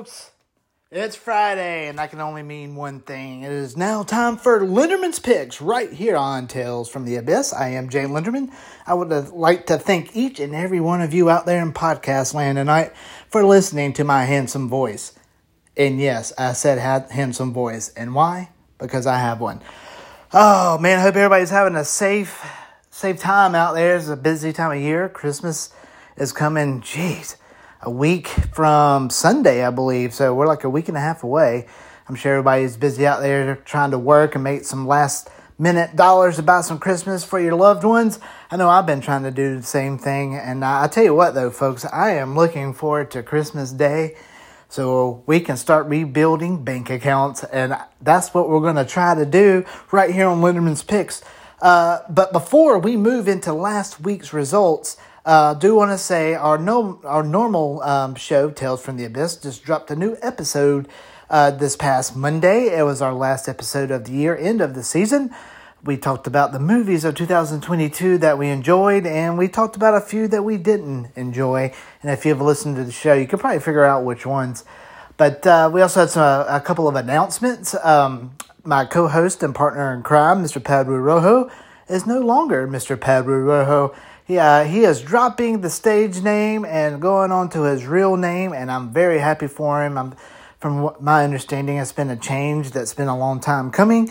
folks! It's Friday, and that can only mean one thing. It is now time for Linderman's Picks right here on Tales from the Abyss. I am Jay Linderman. I would like to thank each and every one of you out there in podcast land tonight for listening to my handsome voice. And yes, I said handsome voice. And why? Because I have one. Oh man, I hope everybody's having a safe, safe time out there. It's a busy time of year. Christmas is coming. Jeez, a week from Sunday, I believe. So we're like a week and a half away. I'm sure everybody's busy out there trying to work and make some last minute dollars to buy some Christmas for your loved ones. I know I've been trying to do the same thing. And I, tell you what, though, folks, I am looking forward to Christmas Day so we can start rebuilding bank accounts. And that's what we're going to try to do right here on Linderman's Picks. Uh, but before we move into last week's results, uh, do want to say our no our normal um, show, Tales from the Abyss, just dropped a new episode uh, this past Monday. It was our last episode of the year, end of the season. We talked about the movies of 2022 that we enjoyed, and we talked about a few that we didn't enjoy. And if you've listened to the show, you could probably figure out which ones. But uh, we also had some, uh, a couple of announcements. Um, my co host and partner in crime, Mr. Padre Rojo, is no longer Mr. Padre Rojo. He, uh, he is dropping the stage name and going on to his real name, and I'm very happy for him. I'm, from my understanding, it's been a change that's been a long time coming.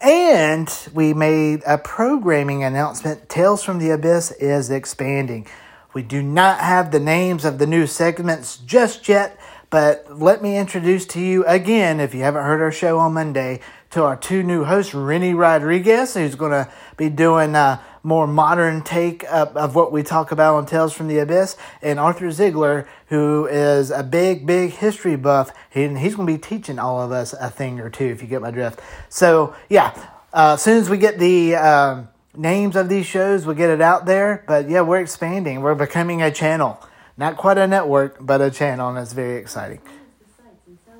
And we made a programming announcement. Tales from the Abyss is expanding. We do not have the names of the new segments just yet, but let me introduce to you again, if you haven't heard our show on Monday, to our two new hosts, Rennie Rodriguez, who's going to be doing a more modern take of, of what we talk about on Tales from the Abyss, and Arthur Ziegler, who is a big, big history buff. He, he's going to be teaching all of us a thing or two, if you get my drift. So, yeah, uh, as soon as we get the um, names of these shows, we'll get it out there. But yeah, we're expanding. We're becoming a channel. Not quite a network, but a channel, and it's very exciting.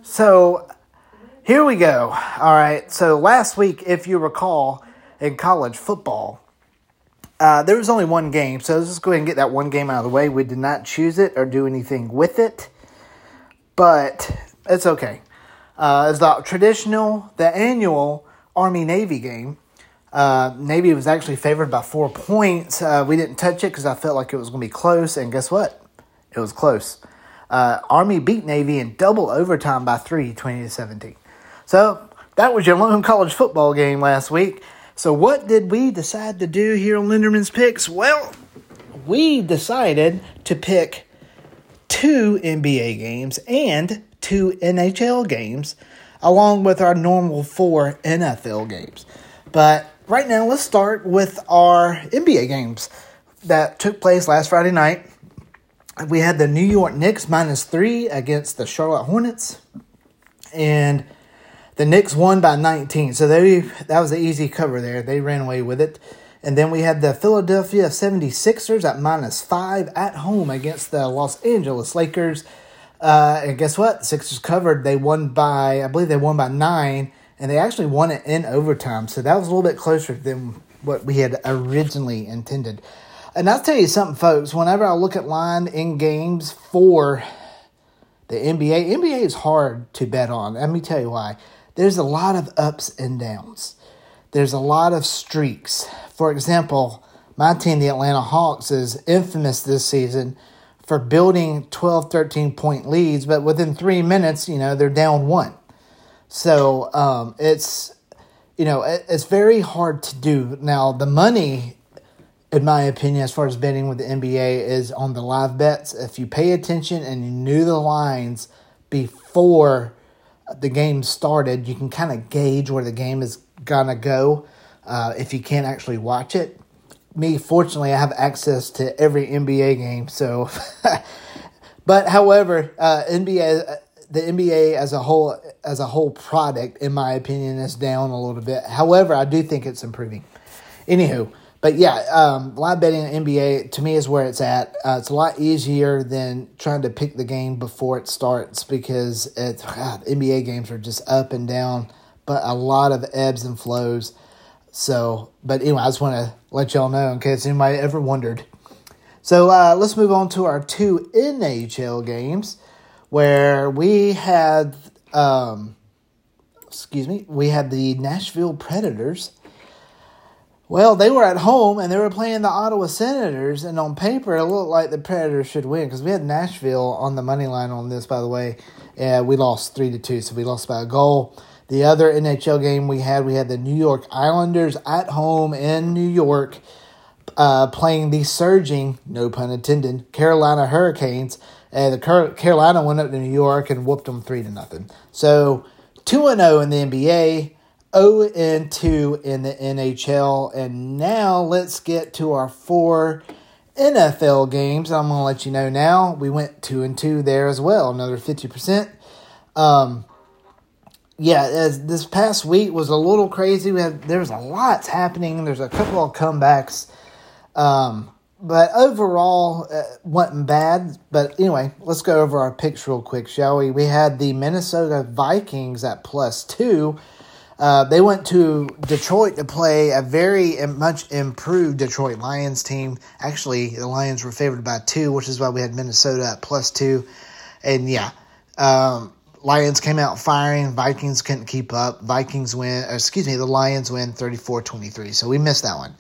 So, here we go. All right. So last week, if you recall, in college football, uh, there was only one game. So let's just go ahead and get that one game out of the way. We did not choose it or do anything with it, but it's okay. Uh, it's the traditional, the annual Army Navy game. Uh, Navy was actually favored by four points. Uh, we didn't touch it because I felt like it was going to be close, and guess what? It was close. Uh, Army beat Navy in double overtime by three, 20 to 17. So that was your lone college football game last week. So what did we decide to do here on Linderman's Picks? Well, we decided to pick two NBA games and two NHL games, along with our normal four NFL games. But right now, let's start with our NBA games that took place last Friday night. We had the New York Knicks minus three against the Charlotte Hornets, and the Knicks won by 19. So they that was an easy cover there. They ran away with it. And then we had the Philadelphia 76ers at minus five at home against the Los Angeles Lakers. Uh, and guess what? The Sixers covered. They won by, I believe they won by nine, and they actually won it in overtime. So that was a little bit closer than what we had originally intended. And I'll tell you something, folks. Whenever I look at line in games for the NBA, NBA is hard to bet on. Let me tell you why. There's a lot of ups and downs. There's a lot of streaks. For example, my team, the Atlanta Hawks, is infamous this season for building 12, 13 point leads, but within three minutes, you know, they're down one. So um, it's, you know, it, it's very hard to do. Now, the money, in my opinion, as far as betting with the NBA, is on the live bets. If you pay attention and you knew the lines before the game started, you can kind of gauge where the game is gonna go uh, if you can't actually watch it. Me, fortunately, I have access to every NBA game, so. but however, uh, NBA, the NBA as a whole, as a whole product, in my opinion, is down a little bit. However, I do think it's improving. Anywho, but yeah, um, live betting on NBA to me is where it's at. Uh, it's a lot easier than trying to pick the game before it starts because it, God, NBA games are just up and down, but a lot of ebbs and flows. So, but anyway, I just want to let y'all know in case anybody ever wondered. So uh, let's move on to our two NHL games where we had, um, excuse me, we had the Nashville Predators well, they were at home and they were playing the Ottawa Senators, and on paper it looked like the Predators should win because we had Nashville on the money line on this. By the way, and we lost three to two, so we lost by a goal. The other NHL game we had, we had the New York Islanders at home in New York, uh, playing the surging, no pun intended, Carolina Hurricanes. And the Carolina went up to New York and whooped them three to nothing. So two and zero in the NBA. 0 and 2 in the NHL. And now let's get to our four NFL games. I'm going to let you know now. We went 2 and 2 there as well, another 50%. Um, yeah, this past week was a little crazy. We had there's a lot happening. There's a couple of comebacks. Um, but overall, uh, wasn't bad. But anyway, let's go over our picks real quick, shall we? We had the Minnesota Vikings at plus two uh, they went to Detroit to play a very much improved Detroit Lions team. Actually, the Lions were favored by two, which is why we had Minnesota at plus two. And yeah, um, Lions came out firing. Vikings couldn't keep up. Vikings win, excuse me, the Lions win 34 23. So we missed that one.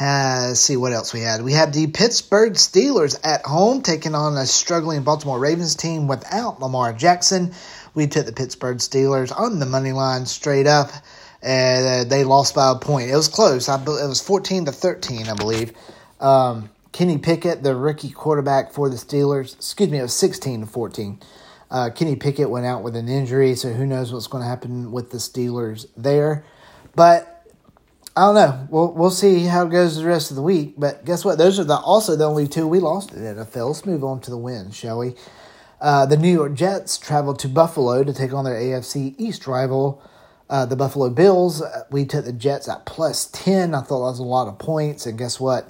Uh, let's see what else we had. We had the Pittsburgh Steelers at home taking on a struggling Baltimore Ravens team without Lamar Jackson. We took the Pittsburgh Steelers on the money line straight up, and uh, they lost by a point. It was close. I, it was 14 to 13, I believe. Um, Kenny Pickett, the rookie quarterback for the Steelers, excuse me, it was 16 to 14. Uh, Kenny Pickett went out with an injury, so who knows what's going to happen with the Steelers there. But I don't know. We'll we'll see how it goes the rest of the week. But guess what? Those are the also the only two we lost in NFL. Let's move on to the wins, shall we? Uh, the New York Jets traveled to Buffalo to take on their AFC East rival, uh, the Buffalo Bills. Uh, we took the Jets at plus 10. I thought that was a lot of points, and guess what?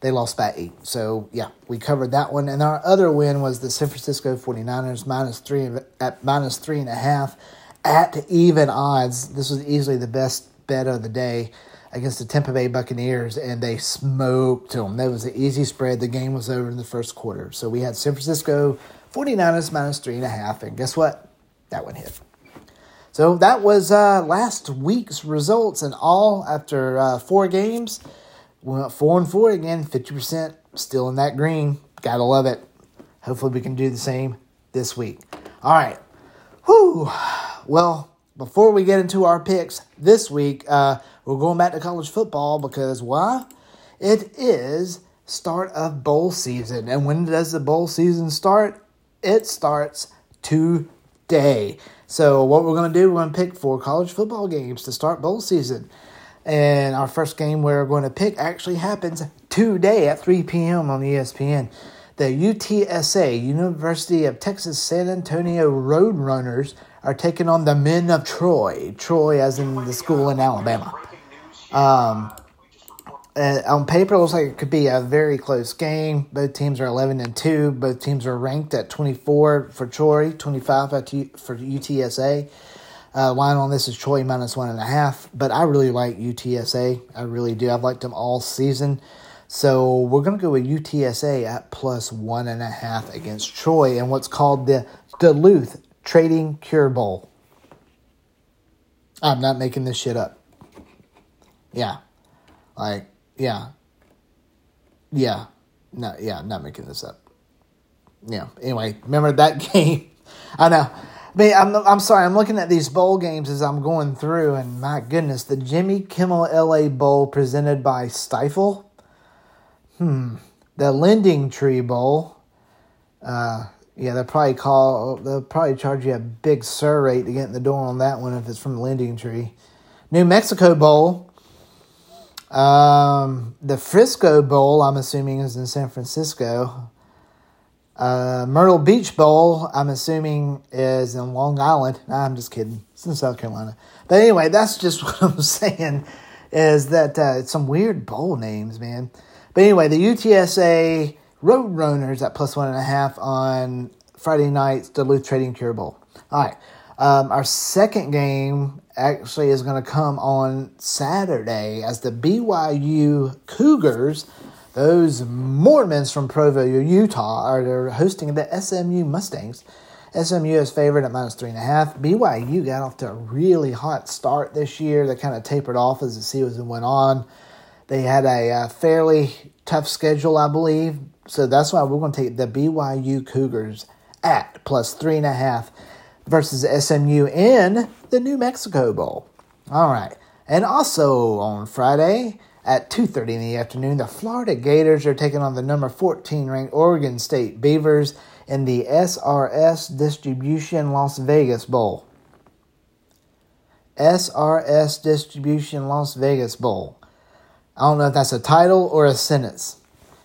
They lost by eight. So, yeah, we covered that one. And our other win was the San Francisco 49ers minus three at minus three and a half at even odds. This was easily the best bet of the day against the Tampa Bay Buccaneers, and they smoked them. That was an easy spread. The game was over in the first quarter. So we had San Francisco 49ers minus three and a half. And guess what? That one hit. So that was uh, last week's results, and all after uh, four games, we went four and four again, fifty percent, still in that green. Gotta love it. Hopefully, we can do the same this week. All right. Whew. Well, before we get into our picks this week, uh, we're going back to college football because why? It is start of bowl season, and when does the bowl season start? It starts today. So, what we're going to do, we're going to pick four college football games to start bowl season. And our first game we're going to pick actually happens today at 3 p.m. on ESPN. The UTSA, University of Texas San Antonio Roadrunners, are taking on the Men of Troy. Troy, as in the school in Alabama. Um, uh, on paper, it looks like it could be a very close game. Both teams are 11 and 2. Both teams are ranked at 24 for Troy, 25 for UTSA. Uh, line on this is Troy minus one and a half, but I really like UTSA. I really do. I've liked them all season. So we're going to go with UTSA at plus one and a half against Troy in what's called the Duluth Trading Cure Bowl. I'm not making this shit up. Yeah. Like, yeah. Yeah. No, yeah, not making this up. Yeah. Anyway, remember that game? I know. I mean, I'm, I'm sorry. I'm looking at these bowl games as I'm going through, and my goodness, the Jimmy Kimmel LA Bowl presented by Stifel. Hmm. The Lending Tree Bowl. Uh, Yeah, they'll probably call. They'll probably charge you a big SIR rate to get in the door on that one if it's from the Lending Tree. New Mexico Bowl. Um, the Frisco Bowl, I'm assuming, is in San Francisco. Uh, Myrtle Beach Bowl, I'm assuming, is in Long Island. Nah, I'm just kidding. It's in South Carolina. But anyway, that's just what I'm saying. Is that uh, some weird bowl names, man? But anyway, the UTSA Roadrunners at plus one and a half on Friday night's Duluth Trading Cure Bowl. All right. Um, our second game actually is going to come on Saturday as the BYU Cougars, those Mormons from Provo, Utah, are hosting the SMU Mustangs. SMU is favored at minus three and a half. BYU got off to a really hot start this year. They kind of tapered off as the season went on. They had a uh, fairly tough schedule, I believe. So that's why we're going to take the BYU Cougars at plus three and a half versus SMU in the New Mexico Bowl. All right. And also on Friday at 2:30 in the afternoon, the Florida Gators are taking on the number 14 ranked Oregon State Beavers in the SRS Distribution Las Vegas Bowl. SRS Distribution Las Vegas Bowl. I don't know if that's a title or a sentence.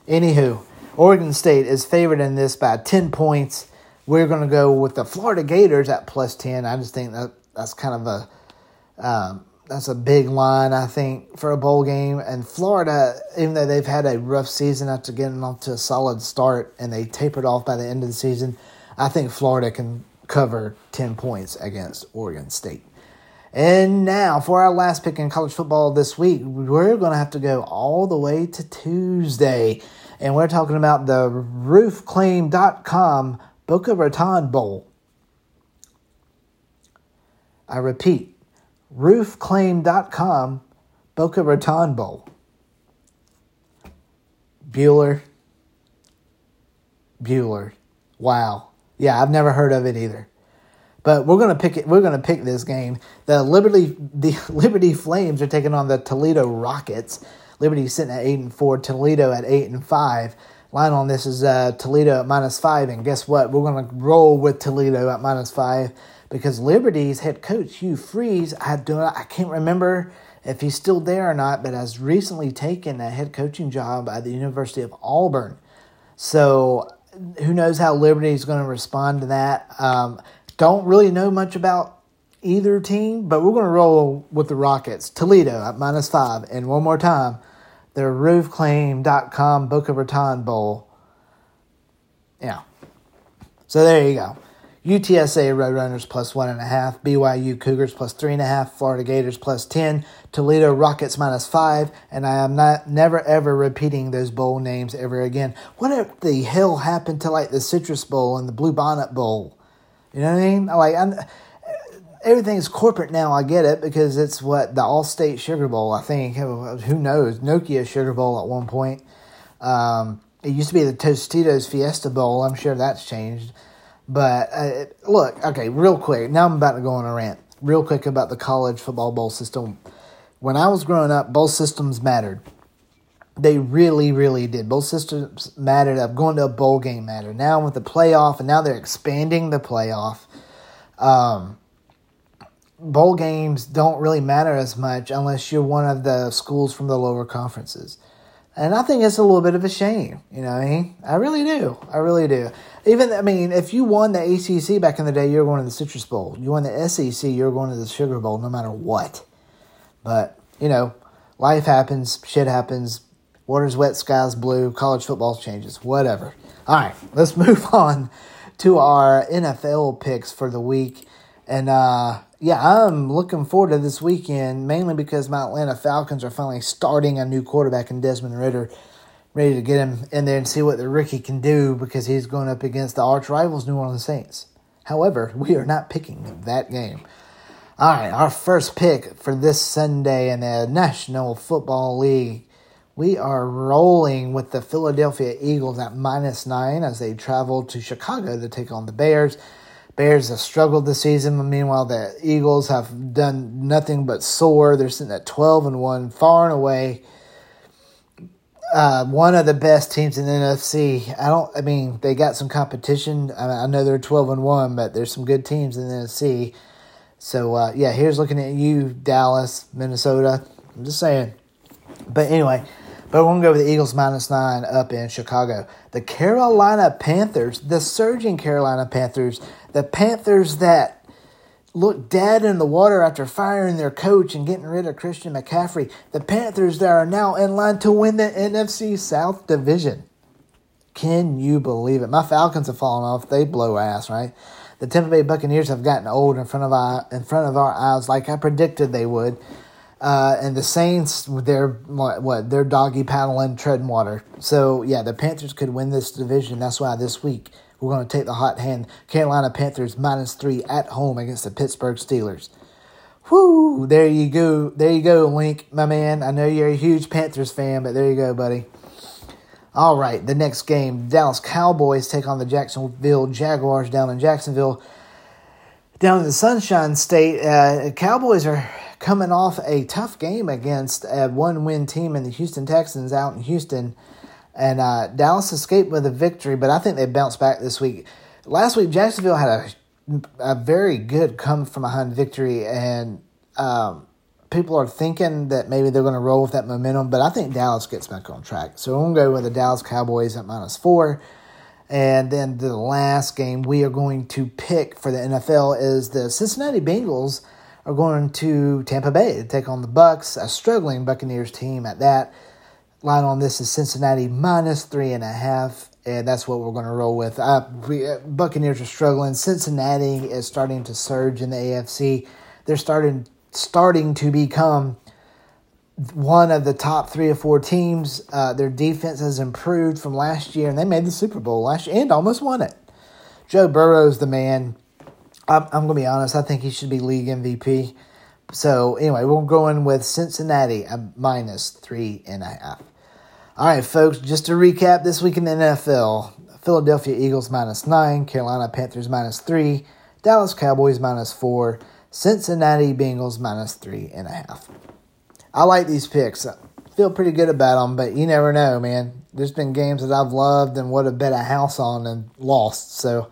Anywho, Oregon State is favored in this by 10 points. We're going to go with the Florida Gators at plus 10. I just think that that's kind of a um, that's a big line, I think, for a bowl game. And Florida, even though they've had a rough season after getting off to a solid start and they tapered off by the end of the season, I think Florida can cover 10 points against Oregon State. And now, for our last pick in college football this week, we're going to have to go all the way to Tuesday. And we're talking about the roofclaim.com Boca Raton Bowl. I repeat, roofclaim.com Boca Raton Bowl. Bueller. Bueller. Wow. Yeah, I've never heard of it either. But we're gonna pick it. We're gonna pick this game. The Liberty, the Liberty Flames are taking on the Toledo Rockets. Liberty sitting at eight and four. Toledo at eight and five. Line on this is uh, Toledo at minus five, and guess what? We're gonna roll with Toledo at minus five because Liberty's head coach Hugh Freeze, I don't, I can't remember if he's still there or not, but has recently taken a head coaching job at the University of Auburn. So who knows how Liberty is going to respond to that? Um, don't really know much about either team, but we're going to roll with the Rockets. Toledo at minus five, and one more time, the roofclaim.com Boca Raton Bowl. Yeah. So there you go. UTSA Roadrunners plus one and a half, BYU Cougars plus three and a half, Florida Gators plus ten, Toledo Rockets minus five, and I am not never ever repeating those bowl names ever again. What the hell happened to like the Citrus Bowl and the Blue Bonnet Bowl? You know what I mean? Like I'm, everything's corporate now. I get it because it's what the All-State Sugar Bowl. I think who knows Nokia Sugar Bowl at one point. Um, it used to be the Tostitos Fiesta Bowl. I'm sure that's changed. But uh, look, okay, real quick. Now I'm about to go on a rant. Real quick about the college football bowl system. When I was growing up, bowl systems mattered. They really, really did. Bowl systems mattered. I'm going to a bowl game mattered. Now with the playoff, and now they're expanding the playoff. Um, bowl games don't really matter as much unless you're one of the schools from the lower conferences. And I think it's a little bit of a shame, you know I mean? I really do. I really do. Even, I mean, if you won the ACC back in the day, you're going to the Citrus Bowl. You won the SEC, you're going to the Sugar Bowl no matter what. But, you know, life happens, shit happens, water's wet, sky's blue, college football changes, whatever. All right, let's move on to our NFL picks for the week. And, uh, yeah, I'm looking forward to this weekend mainly because my Atlanta Falcons are finally starting a new quarterback in Desmond Ridder, ready to get him in there and see what the rookie can do because he's going up against the arch rivals New Orleans Saints. However, we are not picking that game. All right, our first pick for this Sunday in the National Football League. We are rolling with the Philadelphia Eagles at minus nine as they travel to Chicago to take on the Bears. Bears have struggled this season. Meanwhile, the Eagles have done nothing but soar. They're sitting at 12 and 1, far and away. uh, one of the best teams in the NFC. I don't. I mean, they got some competition. I, I know they're twelve and one, but there's some good teams in the NFC. So uh, yeah, here's looking at you, Dallas, Minnesota. I'm just saying. But anyway, but we're gonna go with the Eagles minus nine up in Chicago. The Carolina Panthers, the surging Carolina Panthers, the Panthers that look dead in the water after firing their coach and getting rid of Christian McCaffrey. The Panthers that are now in line to win the NFC South Division. Can you believe it? My Falcons have fallen off. They blow ass, right? The Tampa Bay Buccaneers have gotten old in front of our in front of our eyes, like I predicted they would. Uh, and the Saints, they're what, they're doggy paddling, treading water. So yeah, the Panthers could win this division. That's why this week we're going to take the hot hand Carolina Panthers minus three at home against the Pittsburgh Steelers. Whoo! There you go. There you go, Link, my man. I know you're a huge Panthers fan, but there you go, buddy. All right, the next game Dallas Cowboys take on the Jacksonville Jaguars down in Jacksonville. Down in the Sunshine State, uh, Cowboys are coming off a tough game against a one win team in the Houston Texans out in Houston. And uh, Dallas escaped with a victory, but I think they bounced back this week. Last week, Jacksonville had a, a very good come from behind victory, and um, people are thinking that maybe they're going to roll with that momentum, but I think Dallas gets back on track. So I'm going to go with the Dallas Cowboys at minus four. And then the last game we are going to pick for the NFL is the Cincinnati Bengals are going to Tampa Bay to take on the Bucks, a struggling Buccaneers team at that. Line on this is Cincinnati minus three and a half, and that's what we're going to roll with. Uh, uh, Buccaneers are struggling. Cincinnati is starting to surge in the AFC. They're starting starting to become one of the top three or four teams. Uh, their defense has improved from last year, and they made the Super Bowl last year and almost won it. Joe Burrow's the man. I'm, I'm going to be honest. I think he should be league MVP. So anyway, we're going with Cincinnati at minus three and a half. All right, folks, just to recap this week in the NFL Philadelphia Eagles minus nine, Carolina Panthers minus three, Dallas Cowboys minus four, Cincinnati Bengals minus three and a half. I like these picks. I feel pretty good about them, but you never know, man. There's been games that I've loved and would have bet a house on and lost. So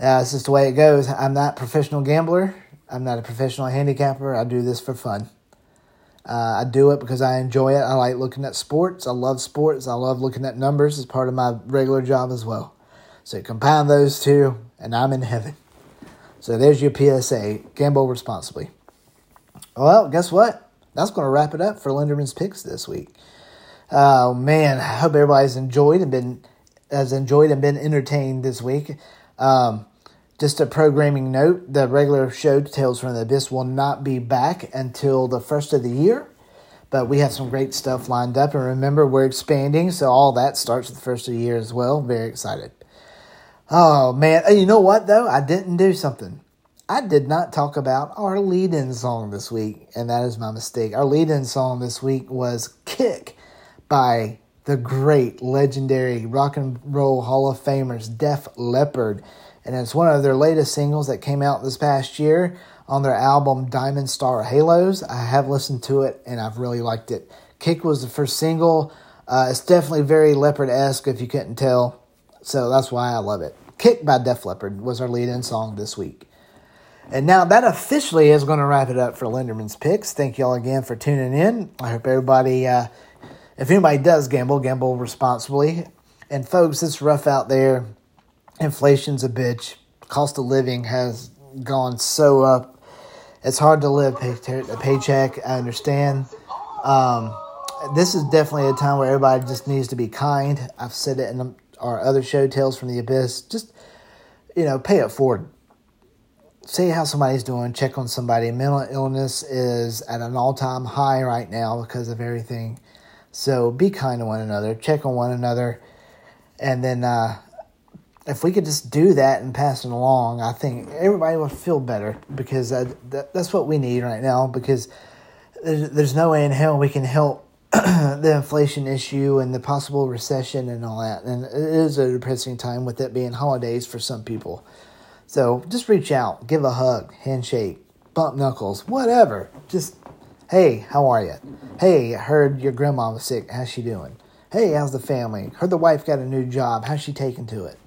uh, it's just the way it goes. I'm not a professional gambler. I'm not a professional handicapper. I do this for fun. Uh, I do it because I enjoy it. I like looking at sports. I love sports. I love looking at numbers as part of my regular job as well. So compound those two, and I'm in heaven. So there's your PSA. Gamble responsibly. Well, guess what? That's going to wrap it up for Linderman's picks this week. Oh man, I hope everybody's enjoyed and been has enjoyed and been entertained this week. Um, just a programming note the regular show, Tales from the Abyss, will not be back until the first of the year. But we have some great stuff lined up. And remember, we're expanding, so all that starts the first of the year as well. Very excited. Oh, man. You know what, though? I didn't do something. I did not talk about our lead in song this week, and that is my mistake. Our lead in song this week was Kick by the great, legendary rock and roll Hall of Famers, Def Leppard and it's one of their latest singles that came out this past year on their album Diamond Star Halos. I have listened to it and I've really liked it. Kick was the first single. Uh, it's definitely very Leppard esque if you couldn't tell, so that's why I love it. Kick by Def Leppard was our lead in song this week. And now that officially is going to wrap it up for Linderman's Picks. Thank you all again for tuning in. I hope everybody, uh, if anybody does gamble, gamble responsibly. And folks, it's rough out there inflation's a bitch. Cost of living has gone so up. It's hard to live a paycheck. I understand. Um, this is definitely a time where everybody just needs to be kind. I've said it in our other show, Tales from the Abyss. Just, you know, pay it forward. See how somebody's doing. Check on somebody. Mental illness is at an all time high right now because of everything. So be kind to one another. Check on one another. And then, uh, if we could just do that and pass it along, I think everybody would feel better because that, that, that's what we need right now. Because there's, there's no way in hell we can help the inflation issue and the possible recession and all that. And it is a depressing time with it being holidays for some people. So just reach out, give a hug, handshake, bump knuckles, whatever. Just, hey, how are you? Hey, I heard your grandma was sick. How's she doing? Hey, how's the family? Heard the wife got a new job. How's she taking to it?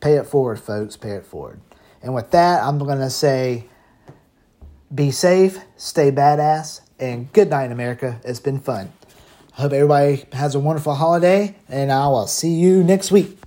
Pay it forward, folks. Pay it forward. And with that, I'm going to say be safe, stay badass, and good night, America. It's been fun. Hope everybody has a wonderful holiday, and I will see you next week.